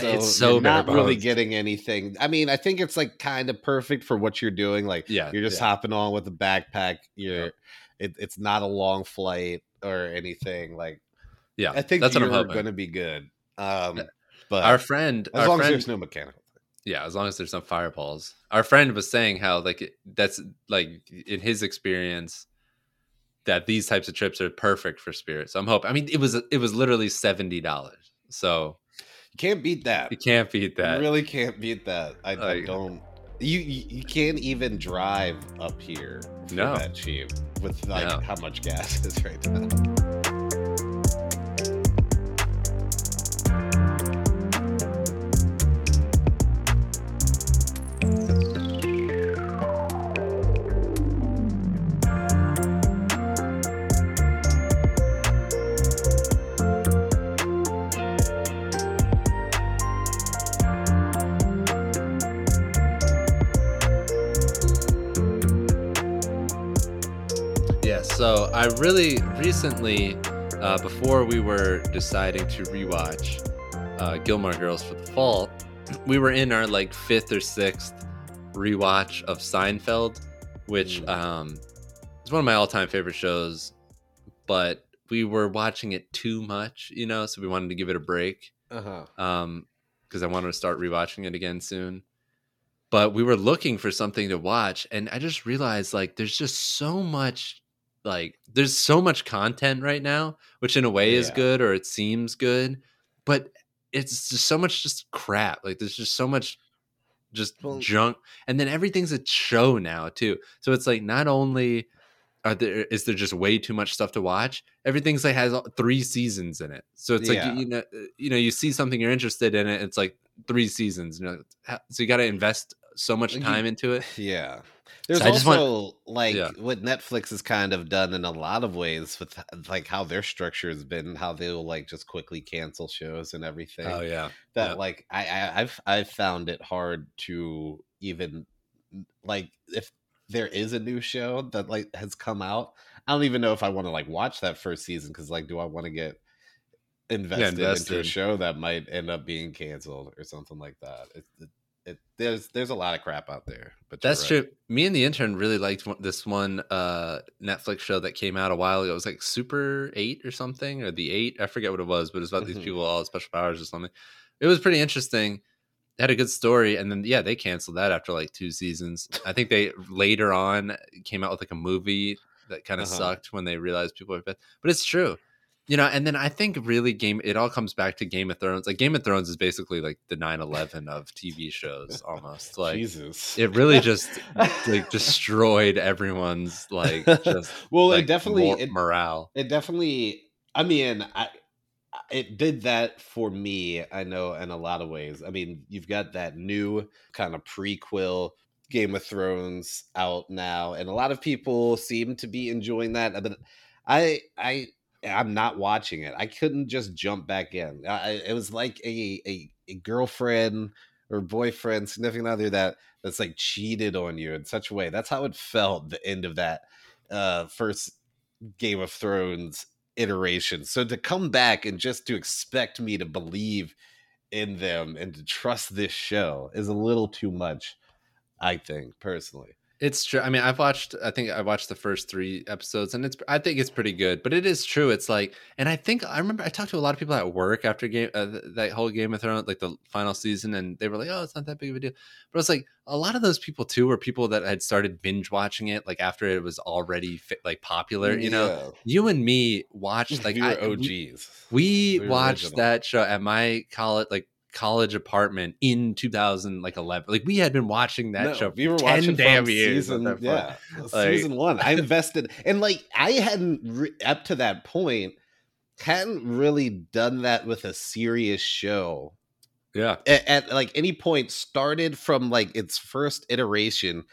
So it's so you're not really getting anything. I mean, I think it's like kind of perfect for what you're doing. Like yeah, you're just yeah. hopping on with a backpack. You're Yep. it, it's not a long flight or anything. Like yeah. I think that's you're I'm going to be good. Um, but our friend, as our long as there's no mechanical. yeah, as long as there's no fireballs. Our friend was saying how like that's like in his experience that these types of trips are perfect for Spirit. So I'm hoping. I mean, it was it was literally seventy dollars. So can't beat that. you can't beat that. You really can't beat that. I, I don't. You, you can't even drive up here No. that cheap with like No. how much gas is right now. I really recently, uh, before we were deciding to rewatch uh, Gilmore Girls for the fall, we were in our like fifth or sixth rewatch of Seinfeld, which Mm. um, is one of my all-time favorite shows. But we were watching it too much, you know, so we wanted to give it a break Uh huh. um because I wanted to start rewatching it again soon. But we were looking for something to watch, and I just realized like there's just so much like there's so much content right now, which in a way is good or it seems good, but it's just so much just crap. Like there's just so much just Well- junk, and then everything's a show now too. So it's like not only are there is there just way too much stuff to watch everything's like has three seasons in it so it's like Yeah. you, you know uh, you know you see something you're interested in it it's like three seasons you know so you got to invest so much Like, time into it Yeah. There's I just want- also like Yeah. what Netflix has kind of done in a lot of ways with like how their structure has been, how they'll like just quickly cancel shows and everything. oh yeah that yeah. like I, I I've I've found it hard to even like if there is a new show that like has come out, I don't even know if I want to like watch that first season because like do I want to get invested, into a show that might end up being canceled or something like that? It, it, it, there's there's a lot of crap out there. But That's right. true. Me and the intern really liked this one uh, Netflix show that came out a while ago. It was like Super Eight or something, or the Eight. I forget what it was, but it was about these people all special powers or something. It was pretty interesting. It had a good story, and then yeah, they canceled that after like two seasons. I think they later on came out with like a movie that kind of Uh-huh. sucked when they realized people were bad. But it's true. You know, and then I think really game it all comes back to Game of Thrones. Like Game of Thrones is basically like the 9-11 of TV shows almost. Like Jesus. it really just like destroyed everyone's like just well, like, it definitely it, morale. it definitely. I mean, I it did that for me. I know in a lot of ways. I mean, you've got that new kind of prequel Game of Thrones out now, and a lot of people seem to be enjoying that. But I, I, I'm not watching it. I couldn't just jump back in. I, it was like a, a a girlfriend or boyfriend, significant other that that's like cheated on you in such a way. That's how it felt. The end of that uh first Game of Thrones iteration. So to come back and just to expect me to believe in them and to trust this show is a little too much, I think, personally. It's true. I mean, I've watched. I think I watched the first three episodes, and it's. I think it's pretty good. But it is true. It's like, and I think I remember I talked to a lot of people at work after game uh, that whole Game of Thrones, like the final season, and they were like, "Oh, it's not that big of a deal." But it's like a lot of those people too were people that had started binge watching it, like after it was already like popular. You know, you and me watched like we were I- OGs. We, We watched original. that show at my college, like college apartment in 2011. Like 11 like we had been watching that No, show. we were 10 watching damn years season, yeah, Like- season one. I invested, and like I hadn't re- up to that point hadn't really done that with a serious show Yeah, at, at like any point started from like its first iteration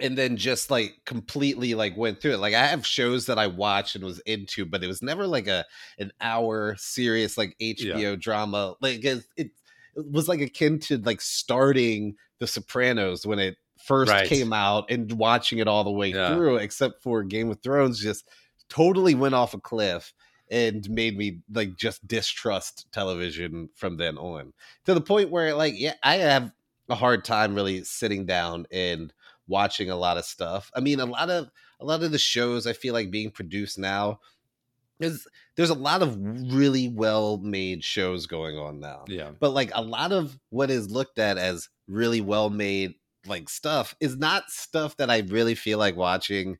and then just like completely like went through it like i have shows that i watched and was into but it was never like a an hour serious like hbo drama like it, it, it was like akin to like starting the sopranos when it first Right. came out and watching it all the way Yeah. through except for game of thrones just totally went off a cliff and made me like just distrust television from then on to the point where like yeah i have a hard time really sitting down and watching a lot of stuff. I mean a lot of a lot of the shows i feel like being produced now There's there's a lot of really well made shows going on now. Yeah, but like a lot of what is looked at as really well made like stuff is not stuff that I really feel like watching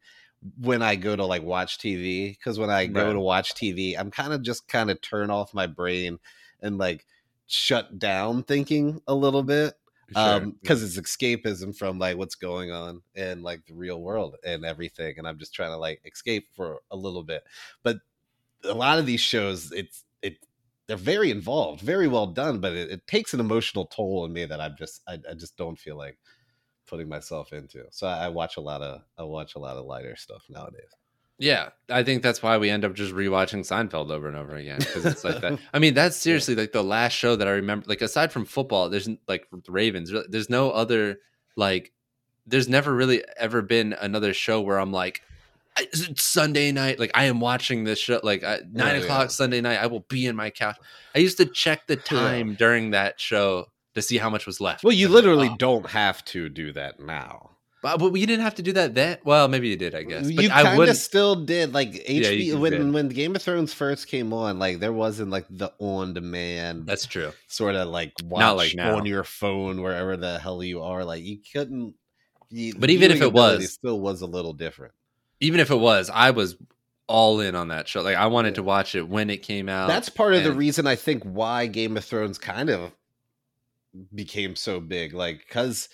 when I go to like watch TV because when I go Right. to watch TV I'm kind of just kind of turn off my brain and like shut down thinking a little bit sure. um because it's escapism from like what's going on in like the real world and everything and i'm just trying to like escape for a little bit. But a lot of these shows it's it they're very involved very well done but it, it takes an emotional toll on me that i'm just I, I just don't feel like putting myself into. So I, I watch a lot of i watch a lot of lighter stuff nowadays yeah. I think that's why we end up just rewatching Seinfeld over and over again because it's like that. I mean, that's seriously like the last show that I remember. Like aside from football, there's like the Ravens. There's no other like. There's never really ever been another show where I'm like, Sunday night. Like I am watching this show. Like I, nine oh, Yeah, o'clock yeah. Sunday night, I will be in my couch. I used to check the time during that show to see how much was left. well you I'm like, literally "Oh." don't have to do that now but, but we didn't have to do that then. Well, maybe you did, I guess. But you I kind of still did like Yeah, when did. when Game of Thrones first came on. Like there wasn't like the on demand That's true. sort of like watch Not like now. on your phone wherever the hell you are. Like you couldn't. You, But even if it was- ability still was a little different. even if it was, I was all in on that show. Like I wanted Yeah. to watch it when it came out. That's part of the reason I think why Game of Thrones kind of became so big. Like because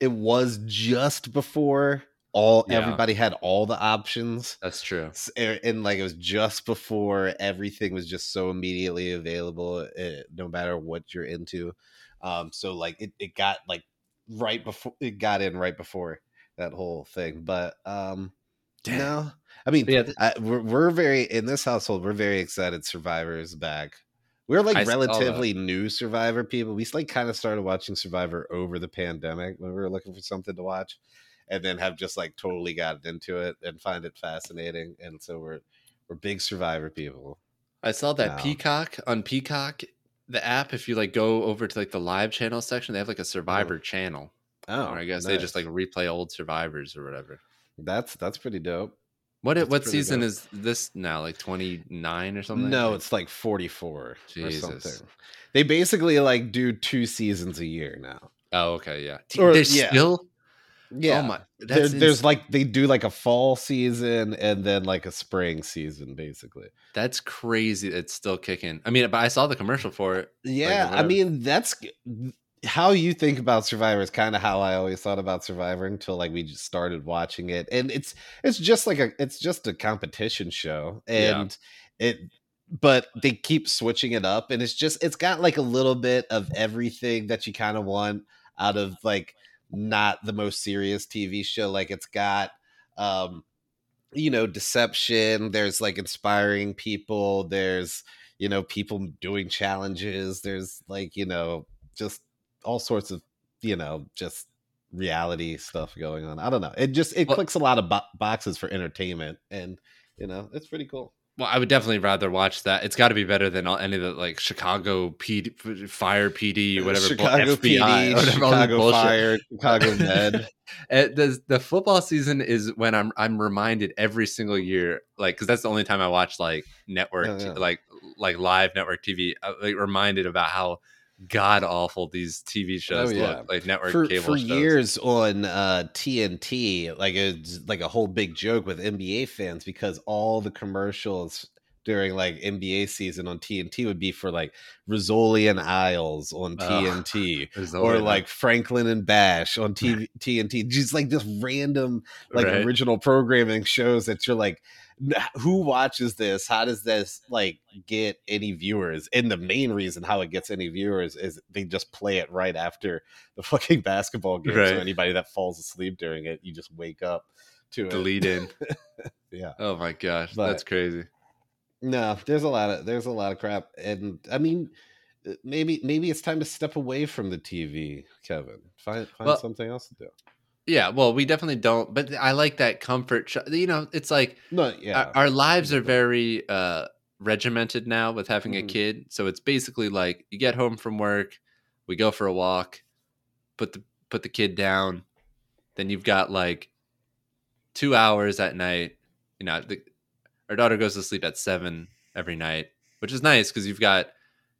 it was just before all Yeah. everybody had all the options. that's true. And, and, like it was just before everything was just so immediately available uh, no matter what you're into um so like it, it got like right before it got in right before that whole thing but um Damn. no i mean yeah, I, we're, we're very in this household we're very excited survivor's back we're like I relatively new survivor people we like kind of started watching survivor over the pandemic when we were looking for something to watch and then have just like totally gotten into it and find it fascinating and so we're we're big survivor people I saw that No. Peacock on Peacock the app, if you like go over to like the live channel section, they have like a oh. Survivor channel. Oh, I guess they just like replay old Survivors or whatever. that's that's pretty dope. What what season dope. is this now? Like twenty nine or something? No, it's like 44 or Jesus. something. They basically like do two seasons a year now. oh okay, yeah. Or- There's yeah. still oh Yeah. oh my There- there's like they do like a fall season and then like a spring season basically. that's crazy. It's still kicking. I mean, but I saw the commercial for it. Yeah, I mean that's how you think about Survivor is kind of how I always thought about Survivor until like we just started watching it, and it's it's just like a it's just a competition show, Yeah. and it but they keep switching it up, and it's just it's got like a little bit of everything that you kind of want out of like not the most serious TV show. Like it's got um you know deception there's like inspiring people there's you know people doing challenges there's like you know just all sorts of you know just reality stuff going on i don't know it just it Well- clicks a lot of bo- boxes for entertainment and you know it's pretty cool Well, I would definitely rather watch that. It's got to be better than all, any of the like Chicago PD, Fire PD, whatever, chicago FBI, pd whatever, chicago fire chicago med Uh, the the football season is when I'm I'm reminded every single year, like because that's the only time I watch like network, Yeah, yeah. like like live network TV. uh, like reminded about how god awful these TV shows Oh, yeah. look, like network for, cable for shows. years on uh, TNT, like it's like a whole big joke with NBA fans because all the commercials during like NBA season on TNT would be for like Rizzoli and Isles on. TNT. Or like Franklin and Bash on TV, TNT, just like this random like Right. original programming shows that you're like, who watches this? How does this like get any viewers? And the main reason how it gets any viewers is they just play it right after the fucking basketball game. Right. So anybody that falls asleep during it, you just wake up to it. the lead in. Yeah. Oh my gosh, But- that's crazy. No, there's a lot of there's a lot of crap, and I mean, uh, maybe maybe it's time to step away from the TV, Kevin. Find find Well- something else to do. Yeah, well, we definitely don't, but I like that comfort. Sh- you know, it's like No, yeah, our, our lives are very uh regimented now with having a Mhm. kid so it's basically like you get home from work we go for a walk put the put the kid down then you've got like two hours at night you know the, our daughter goes to sleep at seven every night which is nice because you've got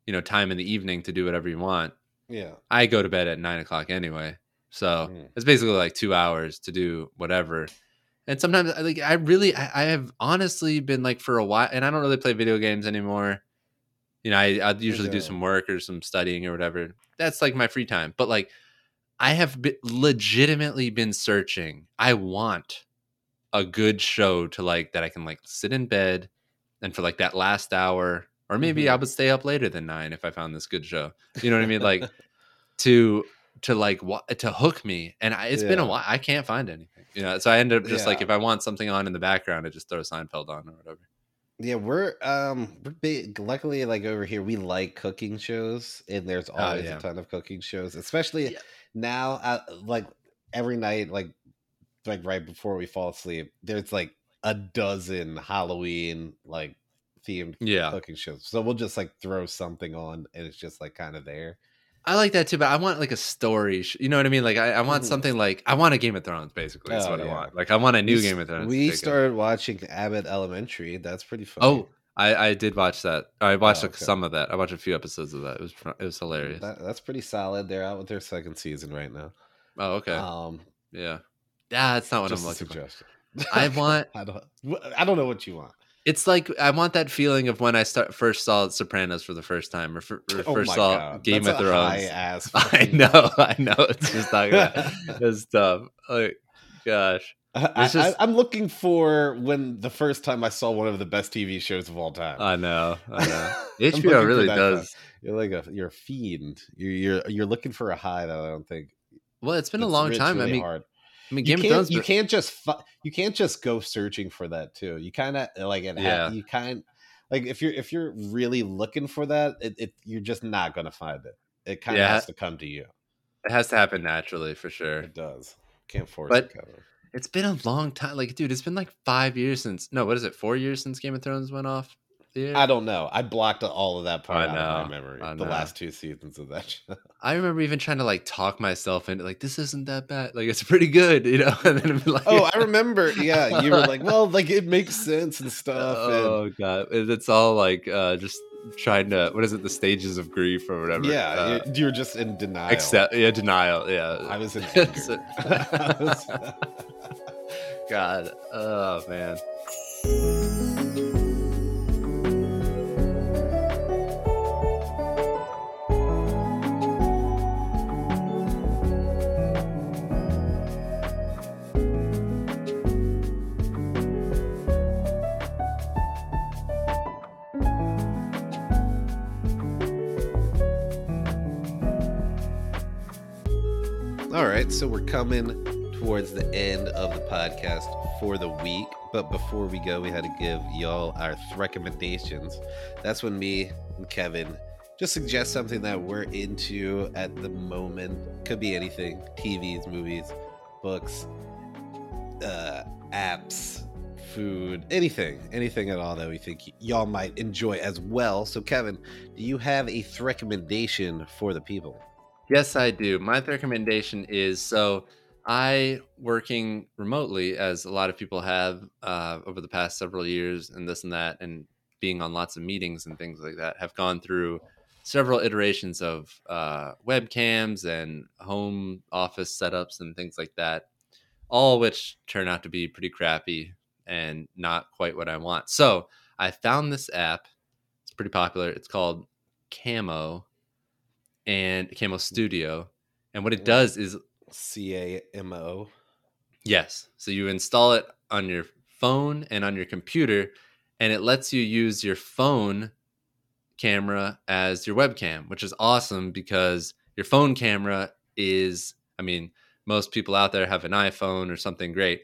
you know time in the evening to do whatever you want. Yeah. i go to bed at nine o'clock anyway so Mm. it's basically like two hours to do whatever. And sometimes I- like i really I, I have honestly been like for a while and i don't really play video games anymore. You know i i usually do some work or some studying or whatever. That's like my free time. But like i have been legitimately been searching. I want a good show to like that i can like sit in bed and for like that last hour or maybe Mhm. i would stay up later than nine if i found this good show you know what i mean like to to like to hook me and I, it's been a while i can't find anything you know so i end up just like if i want something on in the background i just throw seinfeld on or whatever Yeah, we're um we're big. Luckily, like over here, we like cooking shows, and there's always Oh, yeah. a ton of cooking shows, especially Yeah. now. Uh, like every night, like like right before we fall asleep, there's like a dozen Halloween like themed yeah cooking shows. So we'll just like throw something on, and it's just like kind of there. i like that too but i want like a story sh- you know what i mean like i, I want Mhm. something like i want a game of thrones basically that's Oh, what i want like i want a new We game of thrones We started watching Abbott Elementary. That's pretty funny. oh I, I did watch that. I watched Oh, okay. some of that. I watched a few episodes of that. It was it was hilarious. That, that's pretty solid. They're out with their second season right now. oh, okay. Um, yeah. Yeah, that's not what just I'm looking for. I want I don't. I don't know what you want. it's like I want that feeling of when I start first saw Sopranos for the first time or, for, or Oh first saw God. Game That's of Thrones. I know, I know. It's just not it's tough. Like gosh. I, just- I, am looking for when the first time I saw one of the best TV shows of all time. I know. I know. HBO really does. You're like a you're a fiend. You're you're you're looking for a high that I don't think. Well, it's been a long time. I mean, hard. I mean You Game of can't you can't just fu- you can't just go searching for that too. You kind of eh, like it. Yeah. Ha- you kind like if you're if you're really looking for that, it, it you're just not gonna find it. It kind of Yeah. has to come to you. it has to happen naturally for sure. It does. Can't force But- it, Kevin. It's been a long time. Like, dude, it's been like five years since no, what is it, four years since Game of Thrones went off atmosphere. I don't know. I blocked all of that part I out of my memory. I The know. last two seasons of that show. I remember even trying to like talk myself into like this isn't that bad. Like it's pretty good, you know. And then like, Oh, I remember. Yeah, you were like, well, like it makes sense and stuff. and- Oh god, it's all like uh just trying to what is it? The stages of grief or whatever. yeah, Uh, you, were just in denial. accept yeah denial. Yeah, I was in anger. God, oh man. So we're coming towards the end of the podcast for the week. But before we go, we had to give y'all our recommendations. That's when me and Kevin just suggest something that we're into at the moment. Could be anything TVs, movies, books, uh, apps, food, anything, anything at all that we think y'all might enjoy as well. So, Kevin, do you have a recommendation for the people? Yes, I do. My recommendation is so I working remotely, as a lot of people have uh, over the past several years, and this and that, and being on lots of meetings and things like that, have gone through several iterations of uh, webcams and home office setups and things like that, all which turn out to be pretty crappy and not quite what I want. So I found this app. It's pretty popular. It's called Camo and Camo mm. Studio. And what it does is C A M O. Yes. So you install it on your phone and on your computer, and it lets you use your phone camera as your webcam, which is awesome because your phone camera is, I mean, most people out there have an iPhone or something great.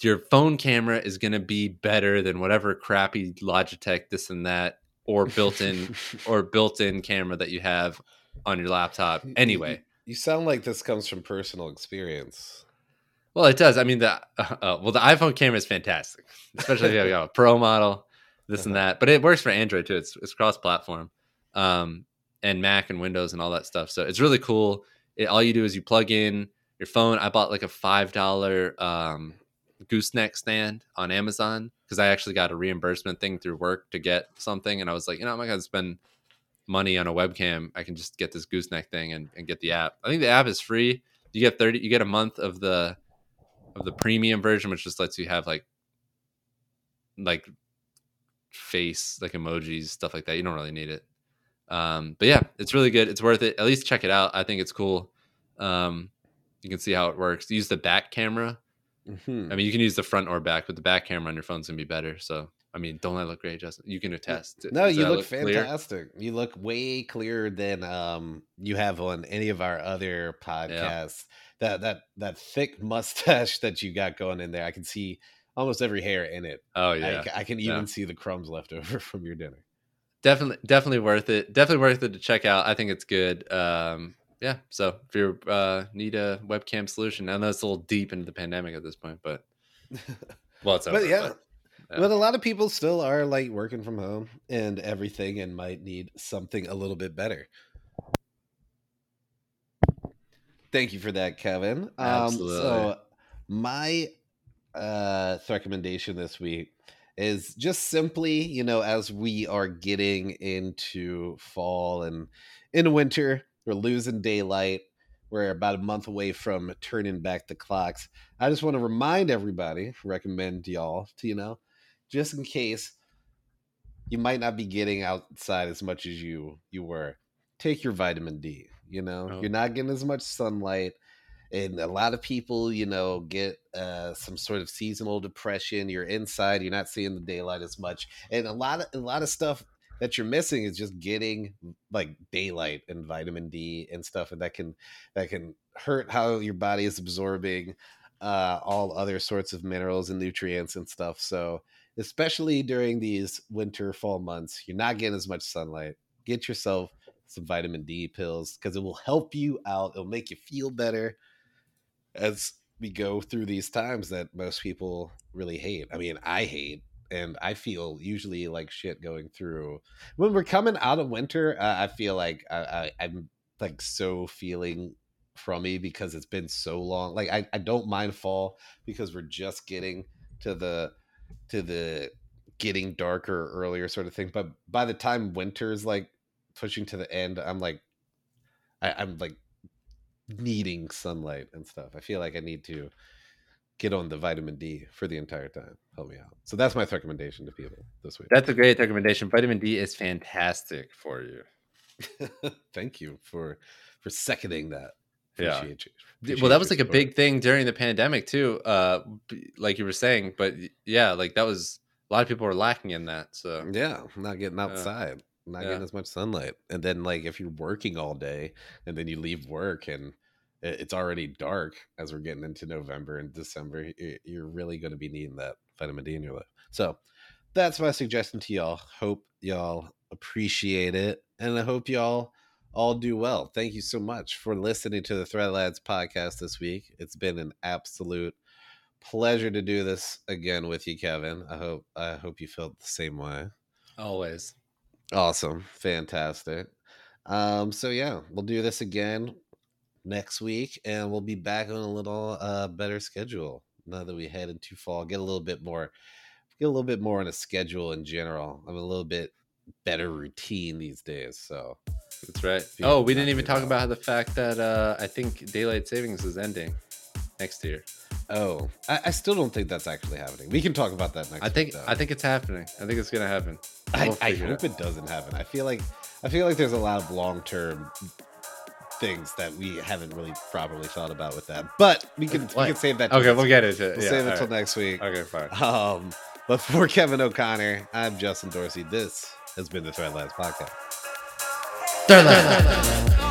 Your phone camera is going to be better than whatever crappy Logitech, this and that, or built in or built in camera that you have on your laptop. Anyway. You sound like this comes from personal experience. Well, it does. I mean, the uh, uh, well, the iPhone camera is fantastic, especially if you have a pro model, this and that. But it works for Android too. It's it's cross platform, um, and Mac and Windows and all that stuff. So it's really cool. It, all you do is you plug in your phone. I bought like a five dollar um, gooseneck stand on Amazon because I actually got a reimbursement thing through work to get something, and I was like, you know, I'm not gonna spend money on a webcam. I can just get this gooseneck thing and, and get the app. I think the app is free. You get thirty. You get a month of the of the premium version, which just lets you have like like face like emojis stuff like that. You don't really need it. Um, but yeah, it's really good. It's worth it. At least check it out. I think it's cool. Um, you can see how it works. Use the back camera. Mhm. I mean, you can use the front or back, but the back camera on your phone's gonna be better. So, I mean, don't I look great, Justin? You can attest. No, Does you look, clear? fantastic. You look way clearer than um you have on any of our other podcasts. That that that thick mustache that you got going in there, I can see almost every hair in it. Oh yeah, ca- I, can even Yeah. see the crumbs left over from your dinner. definitely, definitely worth it. Definitely worth it to check out. I think it's good. Um, yeah. So if you uh, need a webcam solution, I know it's a little deep into the pandemic at this point, but well, it's over. but yeah, but, yeah. But a lot of people still are like working from home and everything, and might need something a little bit better. Thank you for that, Kevin. Absolutely. Um, so my uh recommendation this week is just simply, you know, as we are getting into fall and in winter, we're losing daylight. We're about a month away from turning back the clocks. I just want to remind everybody, recommend y'all to, you know, just in case you might not be getting outside as much as you you were. Take your vitamin D, you know. Oh. You're not getting as much sunlight and a lot of people you know get uh, some sort of seasonal depression you're inside you're not seeing the daylight as much and a lot of a lot of stuff that you're missing is just getting like daylight and vitamin d and stuff and that can that can hurt how your body is absorbing uh, all other sorts of minerals and nutrients and stuff so especially during these winter fall months you're not getting as much sunlight get yourself some vitamin d pills because it will help you out it'll make you feel better as we go through these times that most people really hate. I mean, I hate. and I feel usually like shit going through when we're coming out of winter. Uh, I feel like I, I, I'm like so feeling crummy because it's been so long. Like I, I don't mind fall because we're just getting to the to the getting darker earlier sort of thing. But by the time winter's like pushing to the end, I'm like I, I'm like needing sunlight and stuff. I feel like I need to get on the vitamin D for the entire time. Help me out. So that's my recommendation to people this week. That's a great recommendation. Vitamin D is fantastic for you. Thank you for for seconding that. Yeah. Appreciate you. well, that was like a big thing during the pandemic too. Uh, like you were saying, but yeah, like that was a lot of people were lacking in that. So Yeah, not getting outside, not Yeah. getting as much sunlight, and then like if you're working all day and then you leave work and it's already dark as we're getting into November and December, you're really going to be needing that vitamin D in your life. So that's my suggestion to y'all. Hope y'all appreciate it, and I hope y'all all do well. Thank you so much for listening to the Thread Lads podcast this week. It's been an absolute pleasure to do this again with you, Kevin. I hope I hope you felt the same way. always, Awesome. Fantastic. Um, so yeah, we'll do this again next week and we'll be back on a little uh better schedule now that we head into fall. Get a little bit more get a little bit more on a schedule in general. I'm a little bit better routine these days. So that's right. Oh, we didn't even talk about about the fact that uh, I think daylight savings is ending next year. oh I, I still don't think that's actually happening. We can talk about that next I think week. I think it's happening. I think it's gonna happen. I, We'll I it hope it doesn't happen. I feel like I feel like there's a lot of long term things that we haven't really properly thought about with that. But we can we can save that. Okay, we'll week. get into it. We'll yeah, save it all till right. next week. Okay, fine. Um, but for Kevin O'Connor, I'm Justin Dorsey. This has been the Thread Lads podcast. Thread Lads.